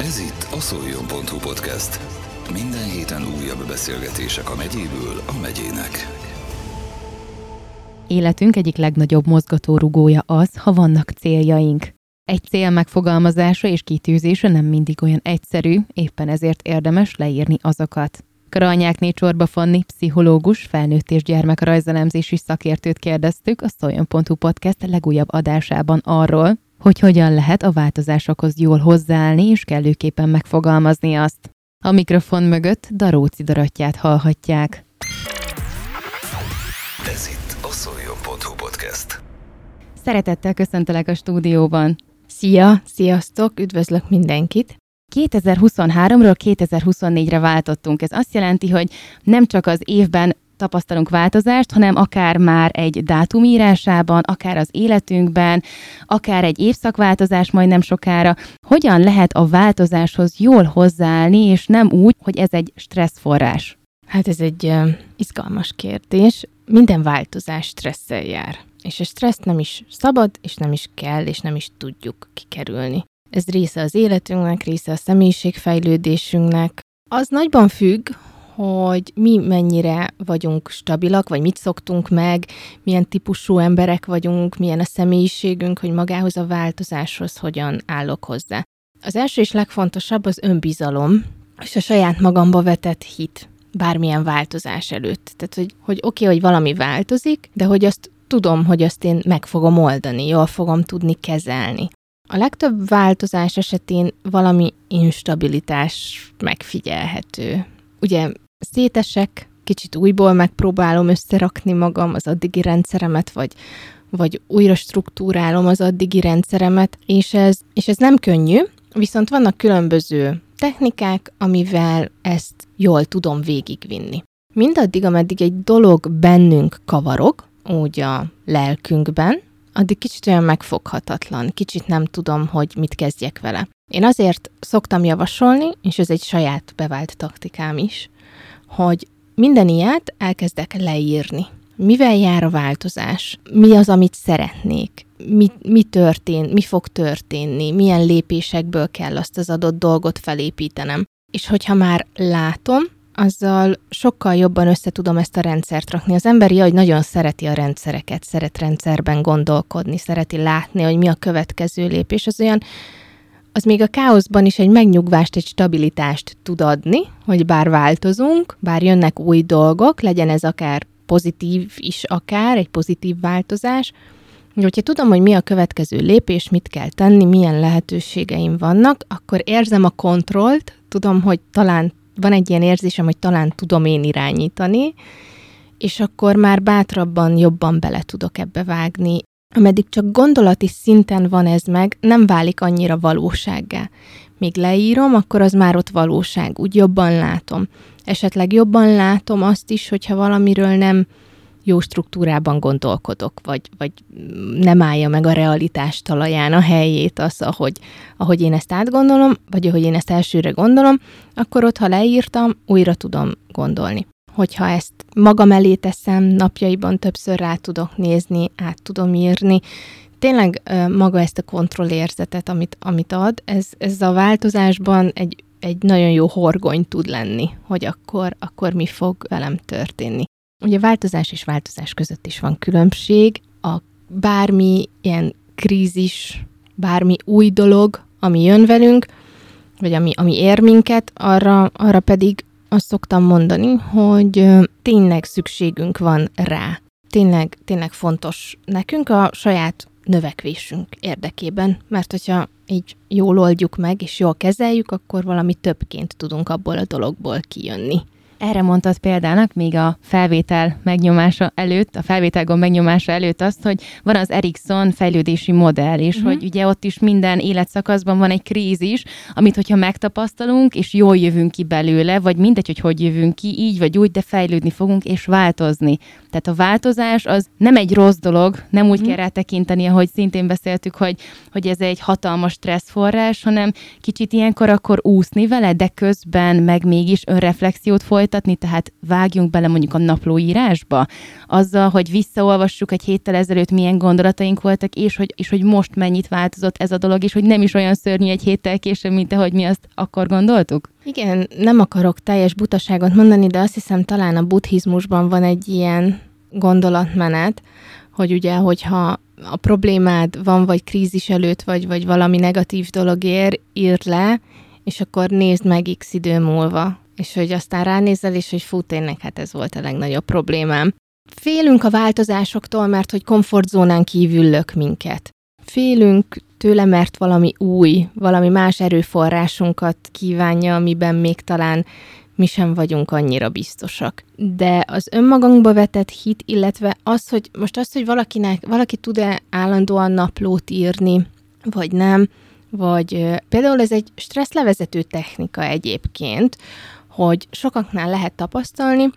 Ez itt a szoljon.hu podcast. Minden héten újabb beszélgetések a megyéből a megyének. Életünk egyik legnagyobb mozgatórugója az, ha vannak céljaink. Egy cél megfogalmazása és kitűzése nem mindig olyan egyszerű, éppen ezért érdemes leírni azokat. Kranyák Csorba Fanni, pszichológus, felnőtt és gyermekrajzelemzési szakértőt kérdeztük a Szoljon.hu podcast legújabb adásában arról, hogy hogyan lehet a változásokhoz jól hozzáállni és kellőképpen megfogalmazni azt. A mikrofon mögött Daróci Dorottyát hallhatják. Ez itt a szoljon.hu podcast. Szeretettel köszöntelek a stúdióban. Szia, sziasztok, üdvözlök mindenkit! 2023-ról 2024-re váltottunk. Ez azt jelenti, hogy nem csak az évben tapasztalunk változást, hanem akár már egy dátumírásában, akár az életünkben, akár egy évszakváltozás majdnem sokára. Hogyan lehet a változáshoz jól hozzáállni, és nem úgy, hogy ez egy stresszforrás? Hát ez egy izgalmas kérdés. Minden változás stresszel jár. És a stresszt nem is szabad, és nem is kell, és nem is tudjuk kikerülni. Ez része az életünknek, része a személyiségfejlődésünknek. Az nagyban függ, hogy mi mennyire vagyunk stabilak, vagy mit szoktunk meg, milyen típusú emberek vagyunk, milyen a személyiségünk, hogy magához a változáshoz hogyan állok hozzá. Az első és legfontosabb az önbizalom, és a saját magamba vetett hit bármilyen változás előtt. Tehát, hogy, hogy oké, okay, hogy valami változik, de hogy azt tudom, hogy azt én meg fogom oldani, jól fogom tudni kezelni. A legtöbb változás esetén valami instabilitás megfigyelhető. Ugye szétesek, kicsit újból megpróbálom összerakni magam, az addigi rendszeremet, vagy, vagy újra struktúrálom az addigi rendszeremet, és ez, és ez nem könnyű, viszont vannak különböző technikák, amivel ezt jól tudom végigvinni. Mindaddig, ameddig egy dolog bennünk kavarog, úgy a lelkünkben, addig kicsit olyan megfoghatatlan, kicsit nem tudom, hogy mit kezdjek vele. Én azért szoktam javasolni, és ez egy saját bevált taktikám is, hogy minden ilyet elkezdek leírni. Mivel jár a változás? Mi az, amit szeretnék? Mi, mi történt? Mi fog történni? Milyen lépésekből kell azt az adott dolgot felépítenem? És hogyha már látom, azzal sokkal jobban össze tudom ezt a rendszert rakni. Az emberi agy nagyon szereti a rendszereket, szeret rendszerben gondolkodni, szereti látni, hogy mi a következő lépés. Az olyan az még a káoszban is egy megnyugvást, egy stabilitást tud adni, hogy bár változunk, bár jönnek új dolgok, legyen ez akár pozitív is akár, egy pozitív változás, hogyha tudom, hogy mi a következő lépés, mit kell tenni, milyen lehetőségeim vannak, akkor érzem a kontrollt, tudom, hogy talán van egy ilyen érzésem, hogy talán tudom én irányítani, és akkor már bátrabban, jobban bele tudok ebbe vágni, ameddig csak gondolati szinten van ez meg, nem válik annyira valósággá. Míg leírom, akkor az már ott valóság, úgy jobban látom. Esetleg jobban látom azt is, hogyha valamiről nem jó struktúrában gondolkodok, vagy, vagy nem állja meg a realitás talaján a helyét az, ahogy, ahogy én ezt átgondolom, vagy ahogy én ezt elsőre gondolom, akkor ott, ha leírtam, újra tudom gondolni hogyha ezt magam elé teszem, napjaiban többször rá tudok nézni, át tudom írni, tényleg maga ezt a kontrollérzetet, amit, amit ad, ez, ez a változásban egy, egy nagyon jó horgony tud lenni, hogy akkor, akkor mi fog velem történni. Ugye változás és változás között is van különbség. A bármi ilyen krízis, bármi új dolog, ami jön velünk, vagy ami, ami ér minket, arra, arra pedig azt szoktam mondani, hogy tényleg szükségünk van rá. Tényleg, tényleg fontos nekünk a saját növekvésünk érdekében, mert hogyha így jól oldjuk meg, és jól kezeljük, akkor valami többként tudunk abból a dologból kijönni. Erre mondtad példának még a felvétel megnyomása előtt, a felvételgomb megnyomása előtt azt, hogy van az Erikson fejlődési modell, és uh-huh. hogy ugye ott is minden életszakaszban van egy krízis, amit hogyha megtapasztalunk, és jól jövünk ki belőle, vagy mindegy, hogy hogy jövünk ki, így vagy úgy, de fejlődni fogunk, és változni. Tehát a változás az nem egy rossz dolog, nem úgy uh-huh. kell rá tekinteni, ahogy szintén beszéltük, hogy, hogy ez egy hatalmas stresszforrás, hanem kicsit ilyenkor akkor úszni vele, de közben meg mégis önreflexiót folytatni, folytatni, tehát vágjunk bele mondjuk a naplóírásba, azzal, hogy visszaolvassuk egy héttel ezelőtt milyen gondolataink voltak, és hogy, és hogy most mennyit változott ez a dolog, és hogy nem is olyan szörnyű egy héttel később, mint ahogy mi azt akkor gondoltuk? Igen, nem akarok teljes butaságot mondani, de azt hiszem talán a buddhizmusban van egy ilyen gondolatmenet, hogy ugye, hogyha a problémád van, vagy krízis előtt, vagy, vagy valami negatív dolog ér, írd le, és akkor nézd meg x idő múlva. És hogy aztán ránézel, és hogy fú, tényleg, hát ez volt a legnagyobb problémám. Félünk a változásoktól, mert hogy komfortzónán kívül lök minket. Félünk tőle, mert valami új, valami más erőforrásunkat kívánja, amiben még talán mi sem vagyunk annyira biztosak. De az önmagunkba vetett hit, illetve az, hogy most az, hogy valakinek, valaki tud-e állandóan naplót írni, vagy nem, vagy például ez egy stresszlevezető technika egyébként, hogy sokaknál lehet tapasztalni,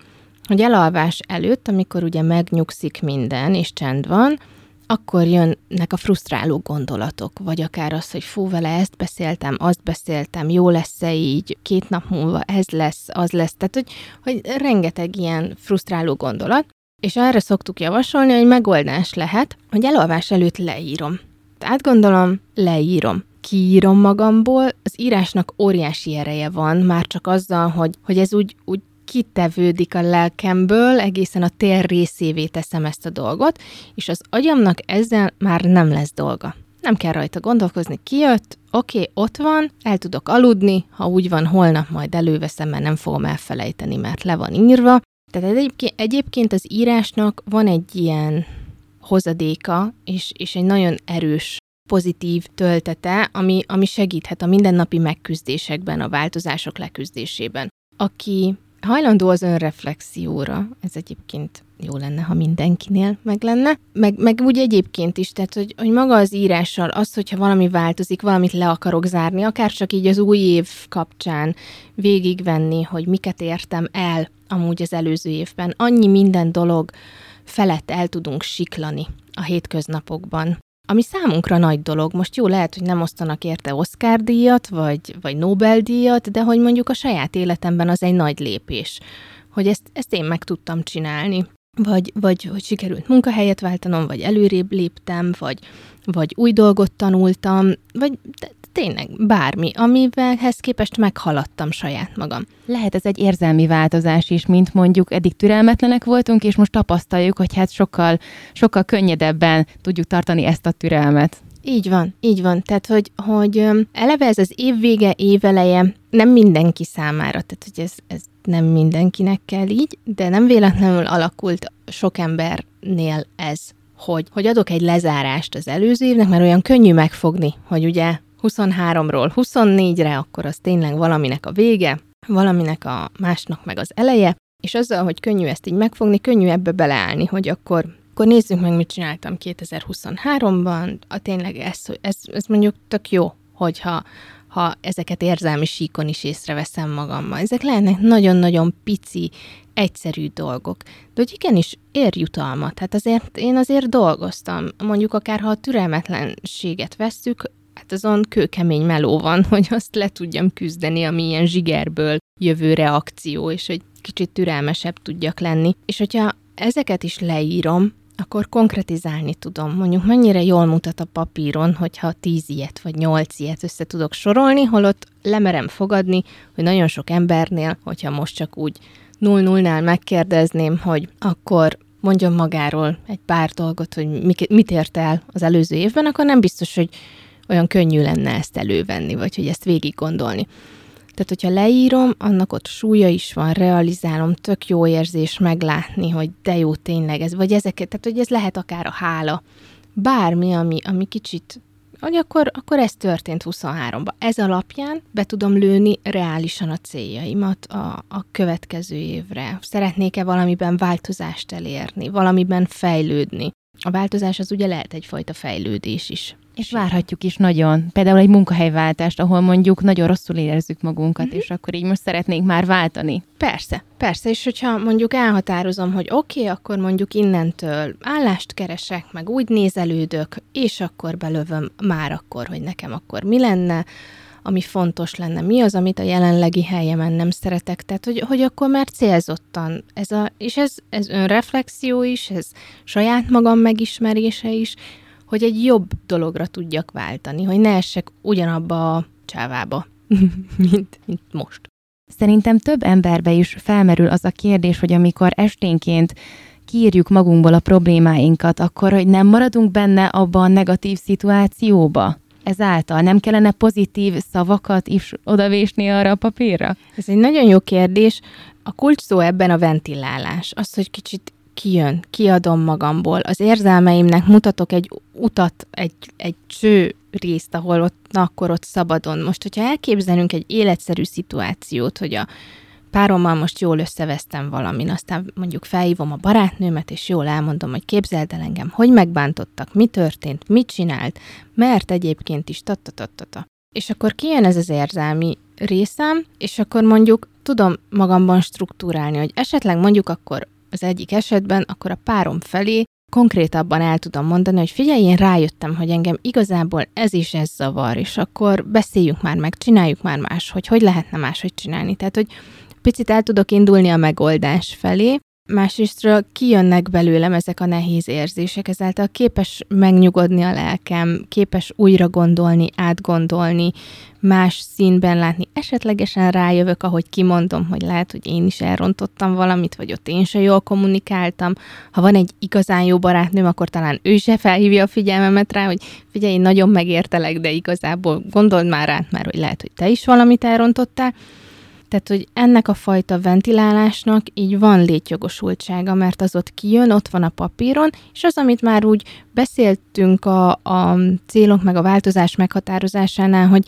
hogy elalvás előtt, amikor ugye megnyugszik minden, és csend van, akkor jönnek a frusztráló gondolatok, vagy akár az, hogy fú, vele ezt beszéltem, azt beszéltem, jó lesz-e így, két nap múlva ez lesz, az lesz, tehát hogy, hogy rengeteg ilyen frusztráló gondolat, és erre szoktuk javasolni, hogy megoldás lehet, hogy elalvás előtt leírom. Tehát gondolom, leírom kiírom magamból, az írásnak óriási ereje van, már csak azzal, hogy, hogy ez úgy, úgy kitevődik a lelkemből, egészen a tér részévé teszem ezt a dolgot, és az agyamnak ezzel már nem lesz dolga. Nem kell rajta gondolkozni, kijött, oké, okay, ott van, el tudok aludni, ha úgy van, holnap majd előveszem, mert nem fogom elfelejteni, mert le van írva. Tehát egyébként, egyébként az írásnak van egy ilyen hozadéka, és, és egy nagyon erős pozitív töltete, ami, ami segíthet a mindennapi megküzdésekben, a változások leküzdésében. Aki hajlandó az önreflexióra, ez egyébként jó lenne, ha mindenkinél meg lenne, meg, meg úgy egyébként is, tehát hogy, hogy maga az írással, az, hogyha valami változik, valamit le akarok zárni, akár csak így az új év kapcsán végigvenni, hogy miket értem el amúgy az előző évben. Annyi minden dolog felett el tudunk siklani a hétköznapokban ami számunkra nagy dolog. Most jó, lehet, hogy nem osztanak érte Oscar-díjat, vagy, vagy Nobel-díjat, de hogy mondjuk a saját életemben az egy nagy lépés, hogy ezt, ezt én meg tudtam csinálni. Vagy, vagy hogy sikerült munkahelyet váltanom, vagy előrébb léptem, vagy, vagy új dolgot tanultam, vagy tényleg bármi, amivelhez képest meghaladtam saját magam. Lehet ez egy érzelmi változás is, mint mondjuk eddig türelmetlenek voltunk, és most tapasztaljuk, hogy hát sokkal, sokkal könnyedebben tudjuk tartani ezt a türelmet. Így van, így van. Tehát, hogy, hogy eleve ez az év vége, éveleje nem mindenki számára, tehát hogy ez, ez nem mindenkinek kell így, de nem véletlenül alakult sok embernél ez, hogy, hogy adok egy lezárást az előző évnek, mert olyan könnyű megfogni, hogy ugye 23-ról 24-re, akkor az tényleg valaminek a vége, valaminek a másnak meg az eleje, és azzal, hogy könnyű ezt így megfogni, könnyű ebbe beleállni, hogy akkor, akkor nézzük meg, mit csináltam 2023-ban, a tényleg ez, ez, ez mondjuk tök jó, hogyha ha ezeket érzelmi síkon is észreveszem magammal. Ezek lehetnek nagyon-nagyon pici, egyszerű dolgok. De hogy igenis ér jutalmat. Hát azért én azért dolgoztam. Mondjuk akár ha a türelmetlenséget vesszük, hát azon kőkemény meló van, hogy azt le tudjam küzdeni, ami ilyen zsigerből jövő reakció, és hogy kicsit türelmesebb tudjak lenni. És hogyha ezeket is leírom, akkor konkretizálni tudom. Mondjuk mennyire jól mutat a papíron, hogyha tíz ilyet vagy nyolc ilyet össze tudok sorolni, holott lemerem fogadni, hogy nagyon sok embernél, hogyha most csak úgy null nullnál megkérdezném, hogy akkor mondjon magáról egy pár dolgot, hogy mit ért el az előző évben, akkor nem biztos, hogy olyan könnyű lenne ezt elővenni, vagy hogy ezt végig gondolni. Tehát, hogyha leírom, annak ott súlya is van, realizálom, tök jó érzés meglátni, hogy de jó tényleg ez, vagy ezeket, tehát, hogy ez lehet akár a hála, bármi, ami, ami kicsit, hogy akkor, akkor ez történt 23-ban. Ez alapján be tudom lőni reálisan a céljaimat a, a következő évre. Szeretnék-e valamiben változást elérni, valamiben fejlődni. A változás az ugye lehet egyfajta fejlődés is. És várhatjuk is nagyon. Például egy munkahelyváltást, ahol mondjuk nagyon rosszul érezzük magunkat, mm-hmm. és akkor így most szeretnénk már váltani. Persze, persze, és hogyha mondjuk elhatározom, hogy oké, okay, akkor mondjuk innentől állást keresek, meg úgy nézelődök, és akkor belövöm már akkor, hogy nekem akkor mi lenne, ami fontos lenne, mi az, amit a jelenlegi helyemen nem szeretek. Tehát, hogy, hogy akkor már célzottan, ez a, és ez, ez önreflexió is, ez saját magam megismerése is, hogy egy jobb dologra tudjak váltani, hogy ne essek ugyanabba a csávába, mint, mint most. Szerintem több emberbe is felmerül az a kérdés, hogy amikor esténként kiírjuk magunkból a problémáinkat, akkor hogy nem maradunk benne abban a negatív szituációba? Ezáltal nem kellene pozitív szavakat is odavésni arra a papírra? Ez egy nagyon jó kérdés. A kulcs szó ebben a ventilálás. Az, hogy kicsit kijön, kiadom magamból. Az érzelmeimnek mutatok egy utat, egy, egy cső részt, ahol ott, na, akkor ott szabadon. Most, hogyha elképzelünk egy életszerű szituációt, hogy a párommal most jól összevesztem valamin, aztán mondjuk felhívom a barátnőmet, és jól elmondom, hogy képzeld el engem, hogy megbántottak, mi történt, mit csinált, mert egyébként is ta És akkor kijön ez az érzelmi részem, és akkor mondjuk tudom magamban struktúrálni, hogy esetleg mondjuk akkor az egyik esetben, akkor a párom felé konkrétabban el tudom mondani, hogy figyelj, én rájöttem, hogy engem igazából ez is ez zavar, és akkor beszéljünk már meg, csináljuk már más, hogy hogy lehetne máshogy csinálni. Tehát, hogy picit el tudok indulni a megoldás felé, másrésztről kijönnek belőlem ezek a nehéz érzések, ezáltal képes megnyugodni a lelkem, képes újra gondolni, átgondolni, más színben látni. Esetlegesen rájövök, ahogy kimondom, hogy lehet, hogy én is elrontottam valamit, vagy ott én se jól kommunikáltam. Ha van egy igazán jó barátnőm, akkor talán ő se felhívja a figyelmemet rá, hogy figyelj, én nagyon megértelek, de igazából gondold már át már, hogy lehet, hogy te is valamit elrontottál. Tehát, hogy ennek a fajta ventilálásnak így van létjogosultsága, mert az ott kijön, ott van a papíron, és az, amit már úgy beszéltünk a, a célok meg a változás meghatározásánál, hogy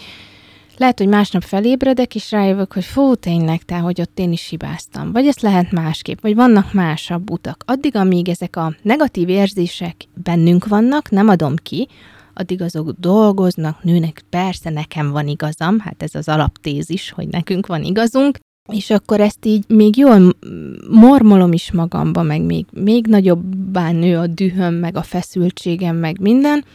lehet, hogy másnap felébredek, és rájövök, hogy fú, tényleg, te, hogy ott én is hibáztam. Vagy ezt lehet másképp, vagy vannak másabb utak. Addig, amíg ezek a negatív érzések bennünk vannak, nem adom ki, addig azok dolgoznak, nőnek, persze nekem van igazam, hát ez az alaptézis, hogy nekünk van igazunk, és akkor ezt így még jól mormolom is magamba, meg még, még nagyobbá nő a dühöm, meg a feszültségem, meg minden,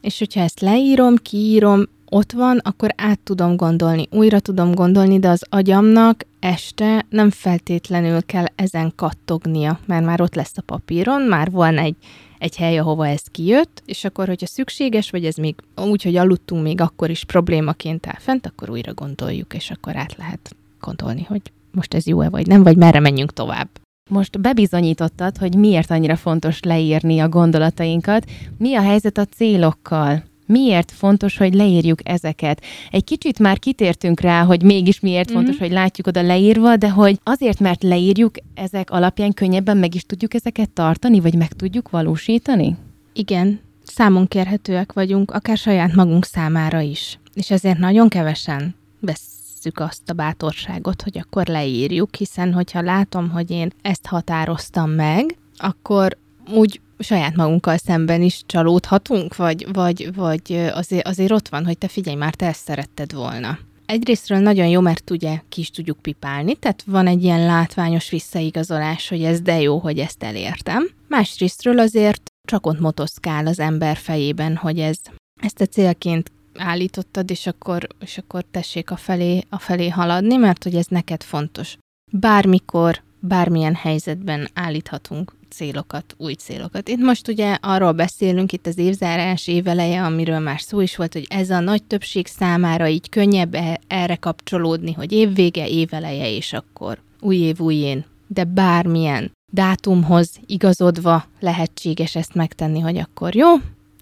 és hogyha ezt leírom, kiírom, ott van, akkor át tudom gondolni, újra tudom gondolni, de az agyamnak este nem feltétlenül kell ezen kattognia, mert már ott lesz a papíron, már van egy egy hely, ahova ez kijött, és akkor, hogyha szükséges, vagy ez még úgy, hogy aludtunk még akkor is problémaként áll fent, akkor újra gondoljuk, és akkor át lehet gondolni, hogy most ez jó-e vagy nem, vagy merre menjünk tovább. Most bebizonyítottad, hogy miért annyira fontos leírni a gondolatainkat. Mi a helyzet a célokkal? Miért fontos, hogy leírjuk ezeket? Egy kicsit már kitértünk rá, hogy mégis miért mm-hmm. fontos, hogy látjuk oda leírva, de hogy azért, mert leírjuk, ezek alapján könnyebben meg is tudjuk ezeket tartani, vagy meg tudjuk valósítani? Igen, számon kérhetőek vagyunk, akár saját magunk számára is. És ezért nagyon kevesen vesszük azt a bátorságot, hogy akkor leírjuk, hiszen hogyha látom, hogy én ezt határoztam meg, akkor úgy saját magunkkal szemben is csalódhatunk, vagy, vagy, vagy azért, azért ott van, hogy te figyelj már, te ezt szeretted volna. Egyrésztről nagyon jó, mert ugye ki is tudjuk pipálni, tehát van egy ilyen látványos visszaigazolás, hogy ez de jó, hogy ezt elértem. Másrésztről azért csak ott motoszkál az ember fejében, hogy ez, ezt a célként állítottad, és akkor, és akkor tessék a felé, a felé haladni, mert hogy ez neked fontos. Bármikor, bármilyen helyzetben állíthatunk célokat, új célokat. Itt most ugye arról beszélünk, itt az évzárás éveleje, amiről már szó is volt, hogy ez a nagy többség számára így könnyebb e- erre kapcsolódni, hogy évvége, éveleje, és akkor új év, új én. De bármilyen dátumhoz igazodva lehetséges ezt megtenni, hogy akkor jó,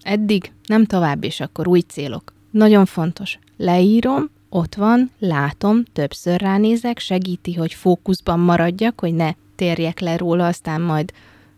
eddig, nem tovább, és akkor új célok. Nagyon fontos. Leírom, ott van, látom, többször ránézek, segíti, hogy fókuszban maradjak, hogy ne térjek le róla, aztán majd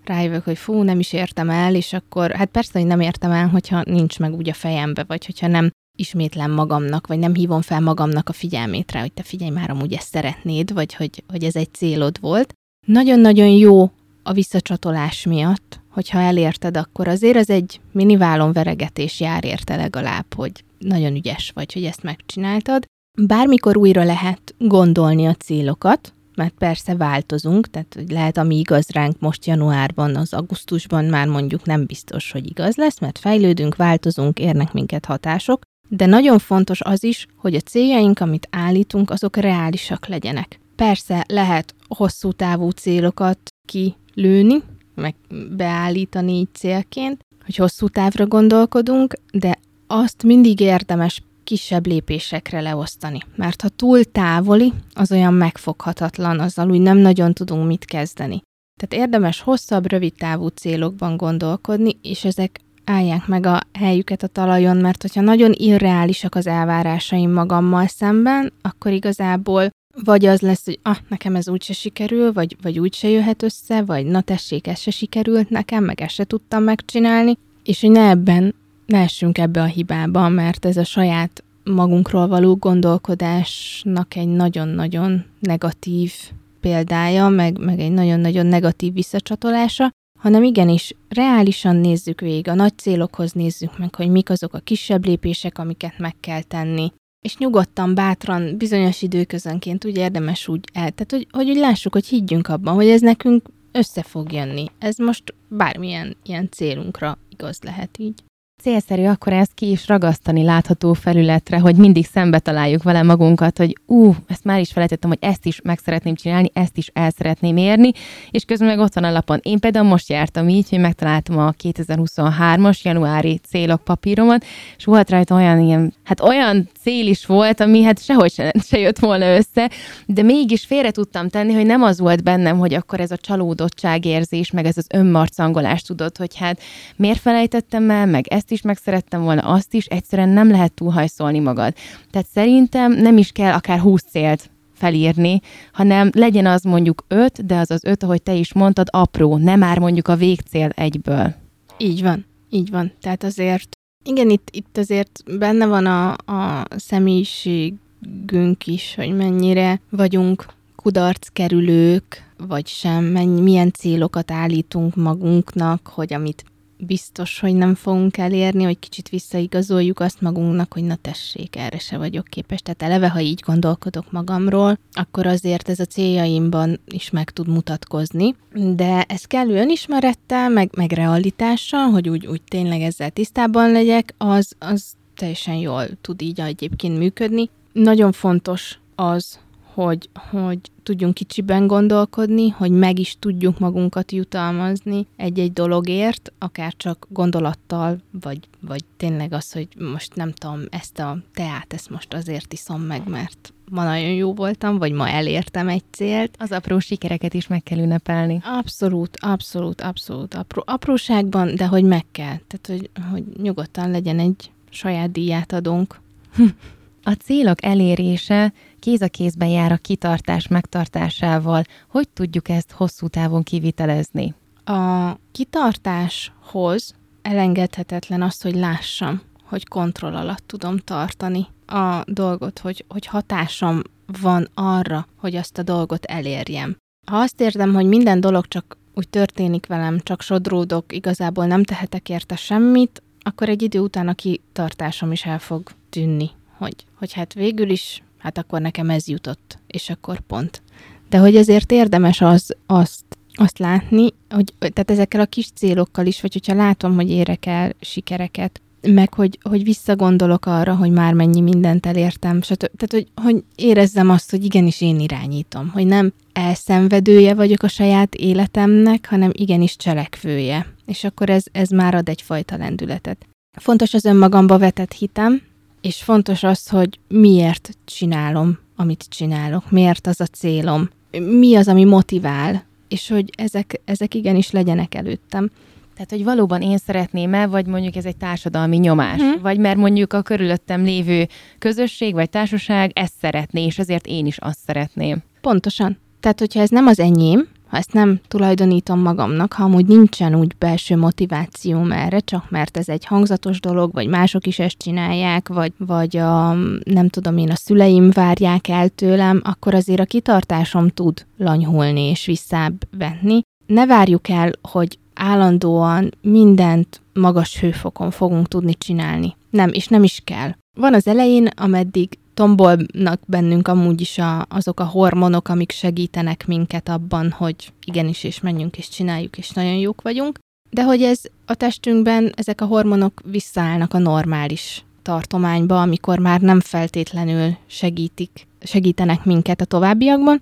rájövök, hogy fú, nem is értem el, és akkor, hát persze, hogy nem értem el, hogyha nincs meg úgy a fejembe, vagy hogyha nem ismétlem magamnak, vagy nem hívom fel magamnak a figyelmét rá, hogy te figyelj már, amúgy ezt szeretnéd, vagy hogy, hogy ez egy célod volt. Nagyon-nagyon jó a visszacsatolás miatt, hogyha elérted, akkor azért az egy mini veregetés jár érte legalább, hogy nagyon ügyes vagy, hogy ezt megcsináltad. Bármikor újra lehet gondolni a célokat, mert persze változunk, tehát lehet, ami igaz ránk most januárban, az augusztusban már mondjuk nem biztos, hogy igaz lesz, mert fejlődünk, változunk, érnek minket hatások. de nagyon fontos az is, hogy a céljaink, amit állítunk, azok reálisak legyenek. Persze lehet hosszú távú célokat kilőni, meg beállítani így célként, hogy hosszú távra gondolkodunk, de azt mindig érdemes kisebb lépésekre leosztani. Mert ha túl távoli, az olyan megfoghatatlan, azzal úgy nem nagyon tudunk mit kezdeni. Tehát érdemes hosszabb, rövid távú célokban gondolkodni, és ezek állják meg a helyüket a talajon, mert hogyha nagyon irreálisak az elvárásaim magammal szemben, akkor igazából vagy az lesz, hogy ah, nekem ez úgyse sikerül, vagy, vagy úgyse jöhet össze, vagy na tessék, ez se sikerült nekem, meg ezt se tudtam megcsinálni, és hogy ne ebben, ne essünk ebbe a hibába, mert ez a saját magunkról való gondolkodásnak egy nagyon-nagyon negatív példája, meg, meg egy nagyon-nagyon negatív visszacsatolása, hanem igenis reálisan nézzük végig, a nagy célokhoz nézzük meg, hogy mik azok a kisebb lépések, amiket meg kell tenni, és nyugodtan, bátran, bizonyos időközönként úgy érdemes úgy el, tehát hogy, hogy úgy lássuk, hogy higgyünk abban, hogy ez nekünk össze fog jönni. Ez most bármilyen ilyen célunkra igaz lehet így célszerű akkor ezt ki is ragasztani látható felületre, hogy mindig szembe találjuk vele magunkat, hogy ú, ezt már is felejtettem, hogy ezt is meg szeretném csinálni, ezt is el szeretném érni, és közben meg ott van a lapon. Én például most jártam így, hogy megtaláltam a 2023-as januári célok papíromat, és volt rajta olyan ilyen, hát olyan cél is volt, ami hát sehogy se, se jött volna össze, de mégis félre tudtam tenni, hogy nem az volt bennem, hogy akkor ez a csalódottságérzés, meg ez az önmarcangolás tudod, hogy hát miért felejtettem el, meg ezt is meg szerettem volna, azt is, egyszerűen nem lehet túlhajszolni magad. Tehát szerintem nem is kell akár 20 célt felírni, hanem legyen az mondjuk öt, de az az öt, ahogy te is mondtad, apró, nem már mondjuk a végcél egyből. Így van, így van. Tehát azért, igen, itt, itt azért benne van a, a személyiségünk is, hogy mennyire vagyunk kudarckerülők, vagy sem, mennyi, milyen célokat állítunk magunknak, hogy amit biztos, hogy nem fogunk elérni, hogy kicsit visszaigazoljuk azt magunknak, hogy na tessék, erre se vagyok képes. Tehát eleve, ha így gondolkodok magamról, akkor azért ez a céljaimban is meg tud mutatkozni. De ez kell önismerettel, meg, meg realitással, hogy úgy, úgy tényleg ezzel tisztában legyek, az, az teljesen jól tud így egyébként működni. Nagyon fontos az, hogy, hogy tudjunk kicsiben gondolkodni, hogy meg is tudjuk magunkat jutalmazni egy-egy dologért, akár csak gondolattal, vagy, vagy tényleg az, hogy most nem tudom, ezt a teát, ezt most azért iszom meg, mert ma nagyon jó voltam, vagy ma elértem egy célt. Az apró sikereket is meg kell ünnepelni. Abszolút, abszolút, abszolút apró, apróságban, de hogy meg kell. Tehát, hogy, hogy nyugodtan legyen egy saját díját adunk. A célok elérése kéz a kézben jár a kitartás megtartásával. Hogy tudjuk ezt hosszú távon kivitelezni? A kitartáshoz elengedhetetlen az, hogy lássam, hogy kontroll alatt tudom tartani a dolgot, hogy, hogy hatásom van arra, hogy azt a dolgot elérjem. Ha azt érzem, hogy minden dolog csak úgy történik velem, csak sodródok, igazából nem tehetek érte semmit, akkor egy idő után a kitartásom is el fog tűnni hogy, hogy hát végül is, hát akkor nekem ez jutott, és akkor pont. De hogy ezért érdemes az, azt, azt látni, hogy tehát ezekkel a kis célokkal is, vagy hogyha látom, hogy érek el sikereket, meg hogy, hogy visszagondolok arra, hogy már mennyi mindent elértem, stb. Tehát, hogy, hogy érezzem azt, hogy igenis én irányítom, hogy nem elszenvedője vagyok a saját életemnek, hanem igenis cselekvője. És akkor ez, ez már ad egyfajta lendületet. Fontos az önmagamba vetett hitem, és fontos az, hogy miért csinálom, amit csinálok, miért az a célom, mi az, ami motivál, és hogy ezek, ezek igenis legyenek előttem. Tehát, hogy valóban én szeretném-e, vagy mondjuk ez egy társadalmi nyomás, hmm. vagy mert mondjuk a körülöttem lévő közösség vagy társaság ezt szeretné, és ezért én is azt szeretném. Pontosan. Tehát, hogyha ez nem az enyém, ha ezt nem tulajdonítom magamnak, ha amúgy nincsen úgy belső motivációm erre, csak mert ez egy hangzatos dolog, vagy mások is ezt csinálják, vagy, vagy a, nem tudom én, a szüleim várják el tőlem, akkor azért a kitartásom tud lanyhulni és visszább venni. Ne várjuk el, hogy állandóan mindent magas hőfokon fogunk tudni csinálni. Nem, és nem is kell. Van az elején, ameddig tombolnak bennünk amúgy is a, azok a hormonok, amik segítenek minket abban, hogy igenis, és menjünk, és csináljuk, és nagyon jók vagyunk. De hogy ez a testünkben, ezek a hormonok visszaállnak a normális tartományba, amikor már nem feltétlenül segítik, segítenek minket a továbbiakban,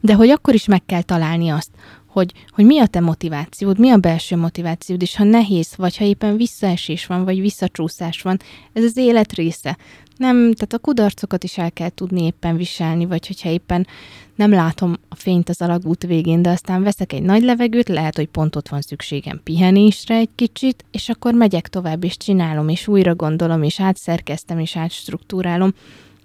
de hogy akkor is meg kell találni azt, hogy, hogy mi a te motivációd, mi a belső motivációd, és ha nehéz, vagy ha éppen visszaesés van, vagy visszacsúszás van, ez az élet része. Nem, tehát a kudarcokat is el kell tudni éppen viselni, vagy hogyha éppen nem látom a fényt az alagút végén, de aztán veszek egy nagy levegőt, lehet, hogy pont ott van szükségem pihenésre egy kicsit, és akkor megyek tovább, és csinálom, és újra gondolom, és átszerkeztem, és átstruktúrálom.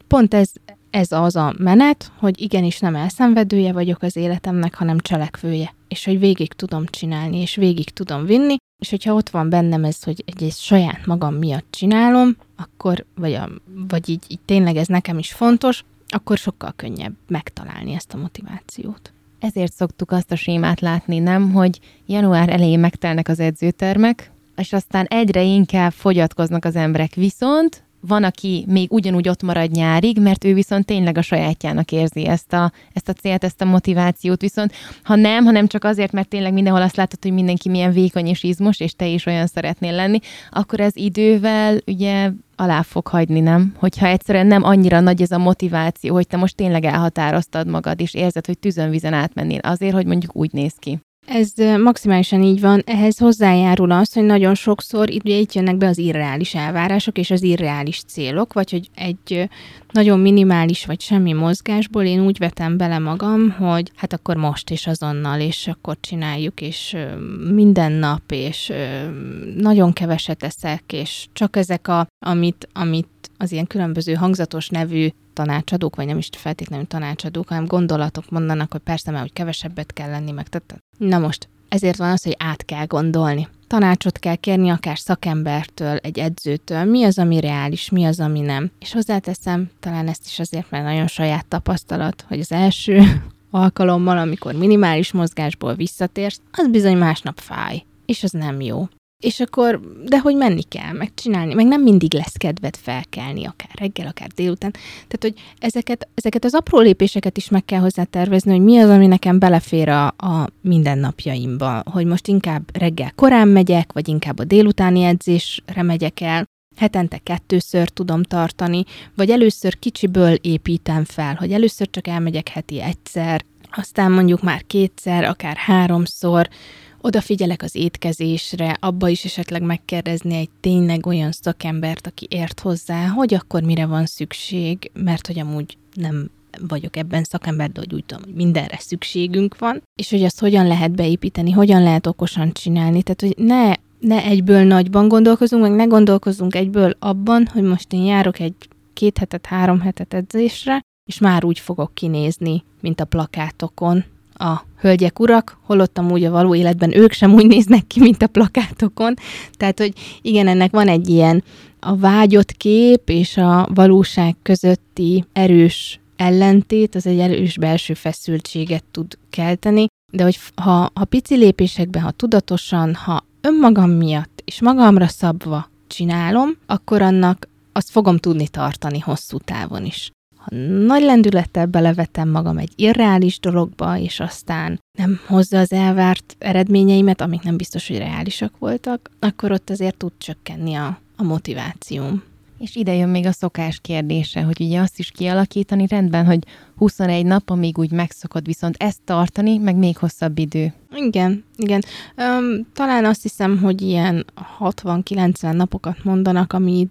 Pont ez, ez az a menet, hogy igenis nem elszenvedője vagyok az életemnek, hanem cselekvője, és hogy végig tudom csinálni, és végig tudom vinni, és hogyha ott van bennem ez, hogy egy, egy saját magam miatt csinálom, akkor, vagy, a, vagy így, így tényleg ez nekem is fontos, akkor sokkal könnyebb megtalálni ezt a motivációt. Ezért szoktuk azt a sémát látni, nem, hogy január elején megtelnek az edzőtermek, és aztán egyre inkább fogyatkoznak az emberek. Viszont van, aki még ugyanúgy ott marad nyárig, mert ő viszont tényleg a sajátjának érzi ezt a, ezt a célt, ezt a motivációt. Viszont ha nem, hanem csak azért, mert tényleg mindenhol azt látod, hogy mindenki milyen vékony és izmos, és te is olyan szeretnél lenni, akkor ez idővel ugye alá fog hagyni, nem? Hogyha egyszerűen nem annyira nagy ez a motiváció, hogy te most tényleg elhatároztad magad, és érzed, hogy tűzön vizen átmennél azért, hogy mondjuk úgy néz ki. Ez maximálisan így van. Ehhez hozzájárul az, hogy nagyon sokszor itt jönnek be az irreális elvárások és az irreális célok, vagy hogy egy nagyon minimális vagy semmi mozgásból én úgy vetem bele magam, hogy hát akkor most és azonnal, és akkor csináljuk, és minden nap, és nagyon keveset eszek, és csak ezek a, amit, amit az ilyen különböző hangzatos nevű tanácsadók, vagy nem is feltétlenül tanácsadók, hanem gondolatok mondanak, hogy persze, mert hogy kevesebbet kell lenni, meg tehát. Na most, ezért van az, hogy át kell gondolni. Tanácsot kell kérni akár szakembertől, egy edzőtől, mi az, ami reális, mi az, ami nem. És hozzáteszem, talán ezt is azért, mert nagyon saját tapasztalat, hogy az első alkalommal, amikor minimális mozgásból visszatérsz, az bizony másnap fáj, és az nem jó és akkor, de hogy menni kell, meg csinálni, meg nem mindig lesz kedved felkelni, akár reggel, akár délután. Tehát, hogy ezeket, ezeket az apró lépéseket is meg kell hozzá tervezni, hogy mi az, ami nekem belefér a, a mindennapjaimba, hogy most inkább reggel korán megyek, vagy inkább a délutáni edzésre megyek el, hetente kettőször tudom tartani, vagy először kicsiből építem fel, hogy először csak elmegyek heti egyszer, aztán mondjuk már kétszer, akár háromszor, odafigyelek az étkezésre, abba is esetleg megkérdezni egy tényleg olyan szakembert, aki ért hozzá, hogy akkor mire van szükség, mert hogy amúgy nem vagyok ebben szakember, de hogy úgy tudom, hogy mindenre szükségünk van, és hogy azt hogyan lehet beépíteni, hogyan lehet okosan csinálni, tehát hogy ne, ne egyből nagyban gondolkozunk, meg ne gondolkozunk egyből abban, hogy most én járok egy két hetet, három hetet edzésre, és már úgy fogok kinézni, mint a plakátokon, a hölgyek, urak, holott amúgy a való életben ők sem úgy néznek ki, mint a plakátokon. Tehát, hogy igen, ennek van egy ilyen a vágyott kép és a valóság közötti erős ellentét, az egy erős belső feszültséget tud kelteni, de hogy ha, ha pici lépésekben, ha tudatosan, ha önmagam miatt és magamra szabva csinálom, akkor annak azt fogom tudni tartani hosszú távon is ha nagy lendülettel belevetem magam egy irreális dologba, és aztán nem hozza az elvárt eredményeimet, amik nem biztos, hogy reálisak voltak, akkor ott azért tud csökkenni a, a motivációm. És ide jön még a szokás kérdése, hogy ugye azt is kialakítani rendben, hogy 21 nap, amíg úgy megszokod, viszont ezt tartani, meg még hosszabb idő. Igen, igen. Um, talán azt hiszem, hogy ilyen 60-90 napokat mondanak, ami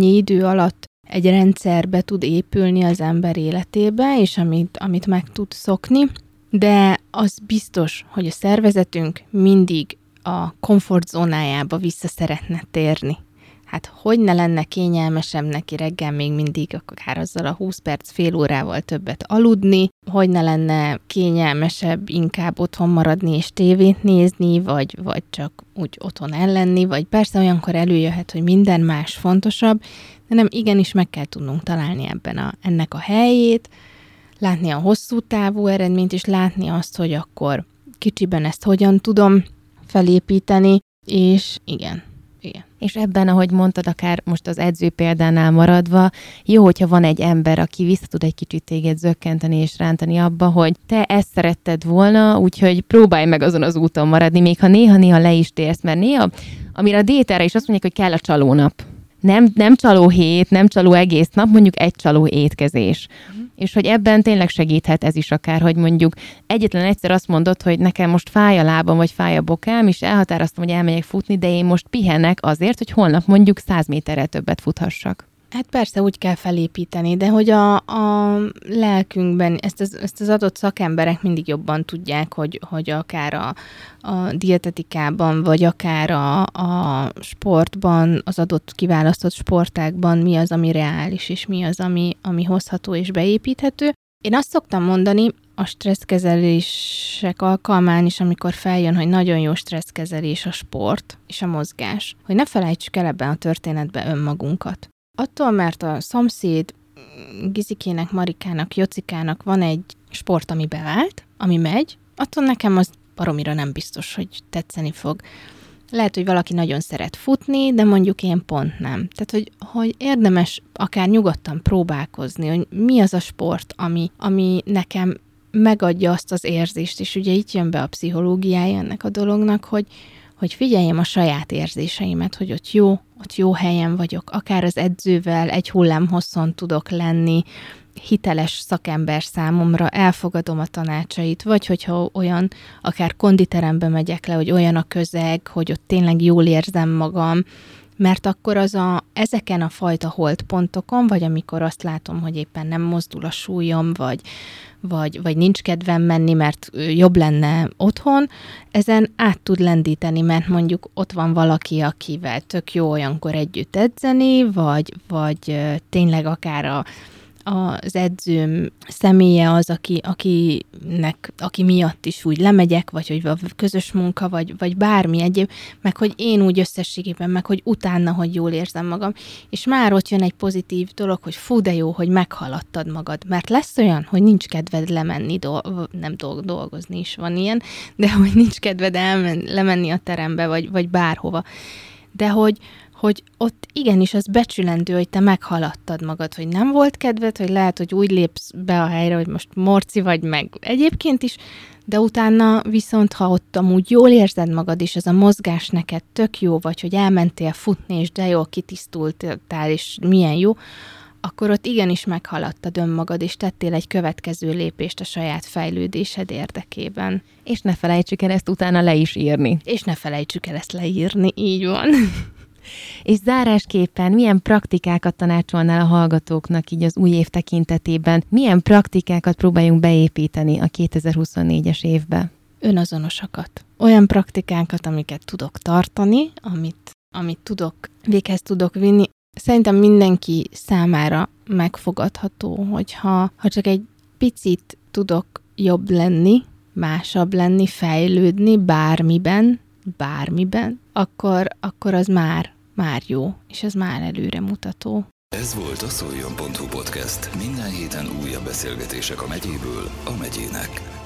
idő alatt egy rendszerbe tud épülni az ember életébe, és amit, amit meg tud szokni, de az biztos, hogy a szervezetünk mindig a komfortzónájába vissza szeretne térni. Hát hogy ne lenne kényelmesebb neki reggel még mindig akár azzal a 20 perc, fél órával többet aludni, hogy ne lenne kényelmesebb inkább otthon maradni és tévét nézni, vagy, vagy csak úgy otthon ellenni, vagy persze olyankor előjöhet, hogy minden más fontosabb, de nem igenis meg kell tudnunk találni ebben a, ennek a helyét, látni a hosszú távú eredményt, és látni azt, hogy akkor kicsiben ezt hogyan tudom felépíteni, és igen, igen. És ebben, ahogy mondtad, akár most az edző példánál maradva, jó, hogyha van egy ember, aki vissza tud egy kicsit téged zökkenteni és rántani abba, hogy te ezt szeretted volna, úgyhogy próbálj meg azon az úton maradni, még ha néha-néha le is térsz, mert néha, amire a détára is azt mondják, hogy kell a csalónap. Nem, nem csaló hét, nem csaló egész nap, mondjuk egy csaló étkezés. Uh-huh. És hogy ebben tényleg segíthet ez is akár, hogy mondjuk egyetlen egyszer azt mondod, hogy nekem most fáj a lábam, vagy fáj a bokám, és elhatároztam, hogy elmegyek futni, de én most pihenek azért, hogy holnap mondjuk 100 méterrel többet futhassak. Hát persze úgy kell felépíteni, de hogy a, a lelkünkben ezt az, ezt az adott szakemberek mindig jobban tudják, hogy, hogy akár a, a dietetikában, vagy akár a, a sportban, az adott kiválasztott sportákban mi az, ami reális, és mi az, ami, ami hozható és beépíthető. Én azt szoktam mondani, a stresszkezelések alkalmán is, amikor feljön, hogy nagyon jó stresszkezelés a sport és a mozgás, hogy ne felejtsük el ebben a történetben önmagunkat. Attól, mert a szomszéd Gizikének, Marikának, Jocikának van egy sport, ami bevált, ami megy, attól nekem az baromira nem biztos, hogy tetszeni fog. Lehet, hogy valaki nagyon szeret futni, de mondjuk én pont nem. Tehát, hogy, hogy érdemes akár nyugodtan próbálkozni, hogy mi az a sport, ami, ami nekem megadja azt az érzést, és ugye itt jön be a pszichológiája ennek a dolognak, hogy, hogy figyeljem a saját érzéseimet, hogy ott jó, ott jó helyen vagyok, akár az edzővel egy hullám hosszon tudok lenni, hiteles szakember számomra, elfogadom a tanácsait, vagy hogyha olyan, akár konditerembe megyek le, hogy olyan a közeg, hogy ott tényleg jól érzem magam, mert akkor az a, ezeken a fajta holdpontokon, vagy amikor azt látom, hogy éppen nem mozdul a súlyom, vagy, vagy, vagy nincs kedvem menni, mert jobb lenne otthon, ezen át tud lendíteni, mert mondjuk ott van valaki, akivel tök jó olyankor együtt edzeni, vagy, vagy tényleg akár a az edzőm személye az, aki, akinek, aki miatt is úgy lemegyek, vagy hogy a közös munka, vagy, vagy bármi egyéb, meg hogy én úgy összességében, meg hogy utána, hogy jól érzem magam, és már ott jön egy pozitív dolog, hogy fú, de jó, hogy meghaladtad magad, mert lesz olyan, hogy nincs kedved lemenni, do- nem dolg- dolgozni is van ilyen, de hogy nincs kedved elmen- lemenni a terembe, vagy, vagy bárhova. De hogy, hogy ott igenis az becsülendő, hogy te meghaladtad magad, hogy nem volt kedved, hogy lehet, hogy úgy lépsz be a helyre, hogy most morci vagy meg egyébként is, de utána viszont, ha ott amúgy jól érzed magad, és ez a mozgás neked tök jó, vagy hogy elmentél futni, és de jól kitisztultál, és milyen jó, akkor ott igenis meghaladtad önmagad, és tettél egy következő lépést a saját fejlődésed érdekében. És ne felejtsük el ezt utána le is írni. És ne felejtsük el ezt leírni, így van. És zárásképpen milyen praktikákat tanácsolnál a hallgatóknak így az új év tekintetében? Milyen praktikákat próbáljunk beépíteni a 2024-es évbe? Önazonosakat. Olyan praktikákat, amiket tudok tartani, amit, amit tudok, véghez tudok vinni. Szerintem mindenki számára megfogadható, hogyha ha csak egy picit tudok jobb lenni, másabb lenni, fejlődni bármiben, bármiben, akkor, akkor az már már jó, és ez már előre mutató. Ez volt a szoljon.hu podcast. Minden héten újabb beszélgetések a megyéből a megyének.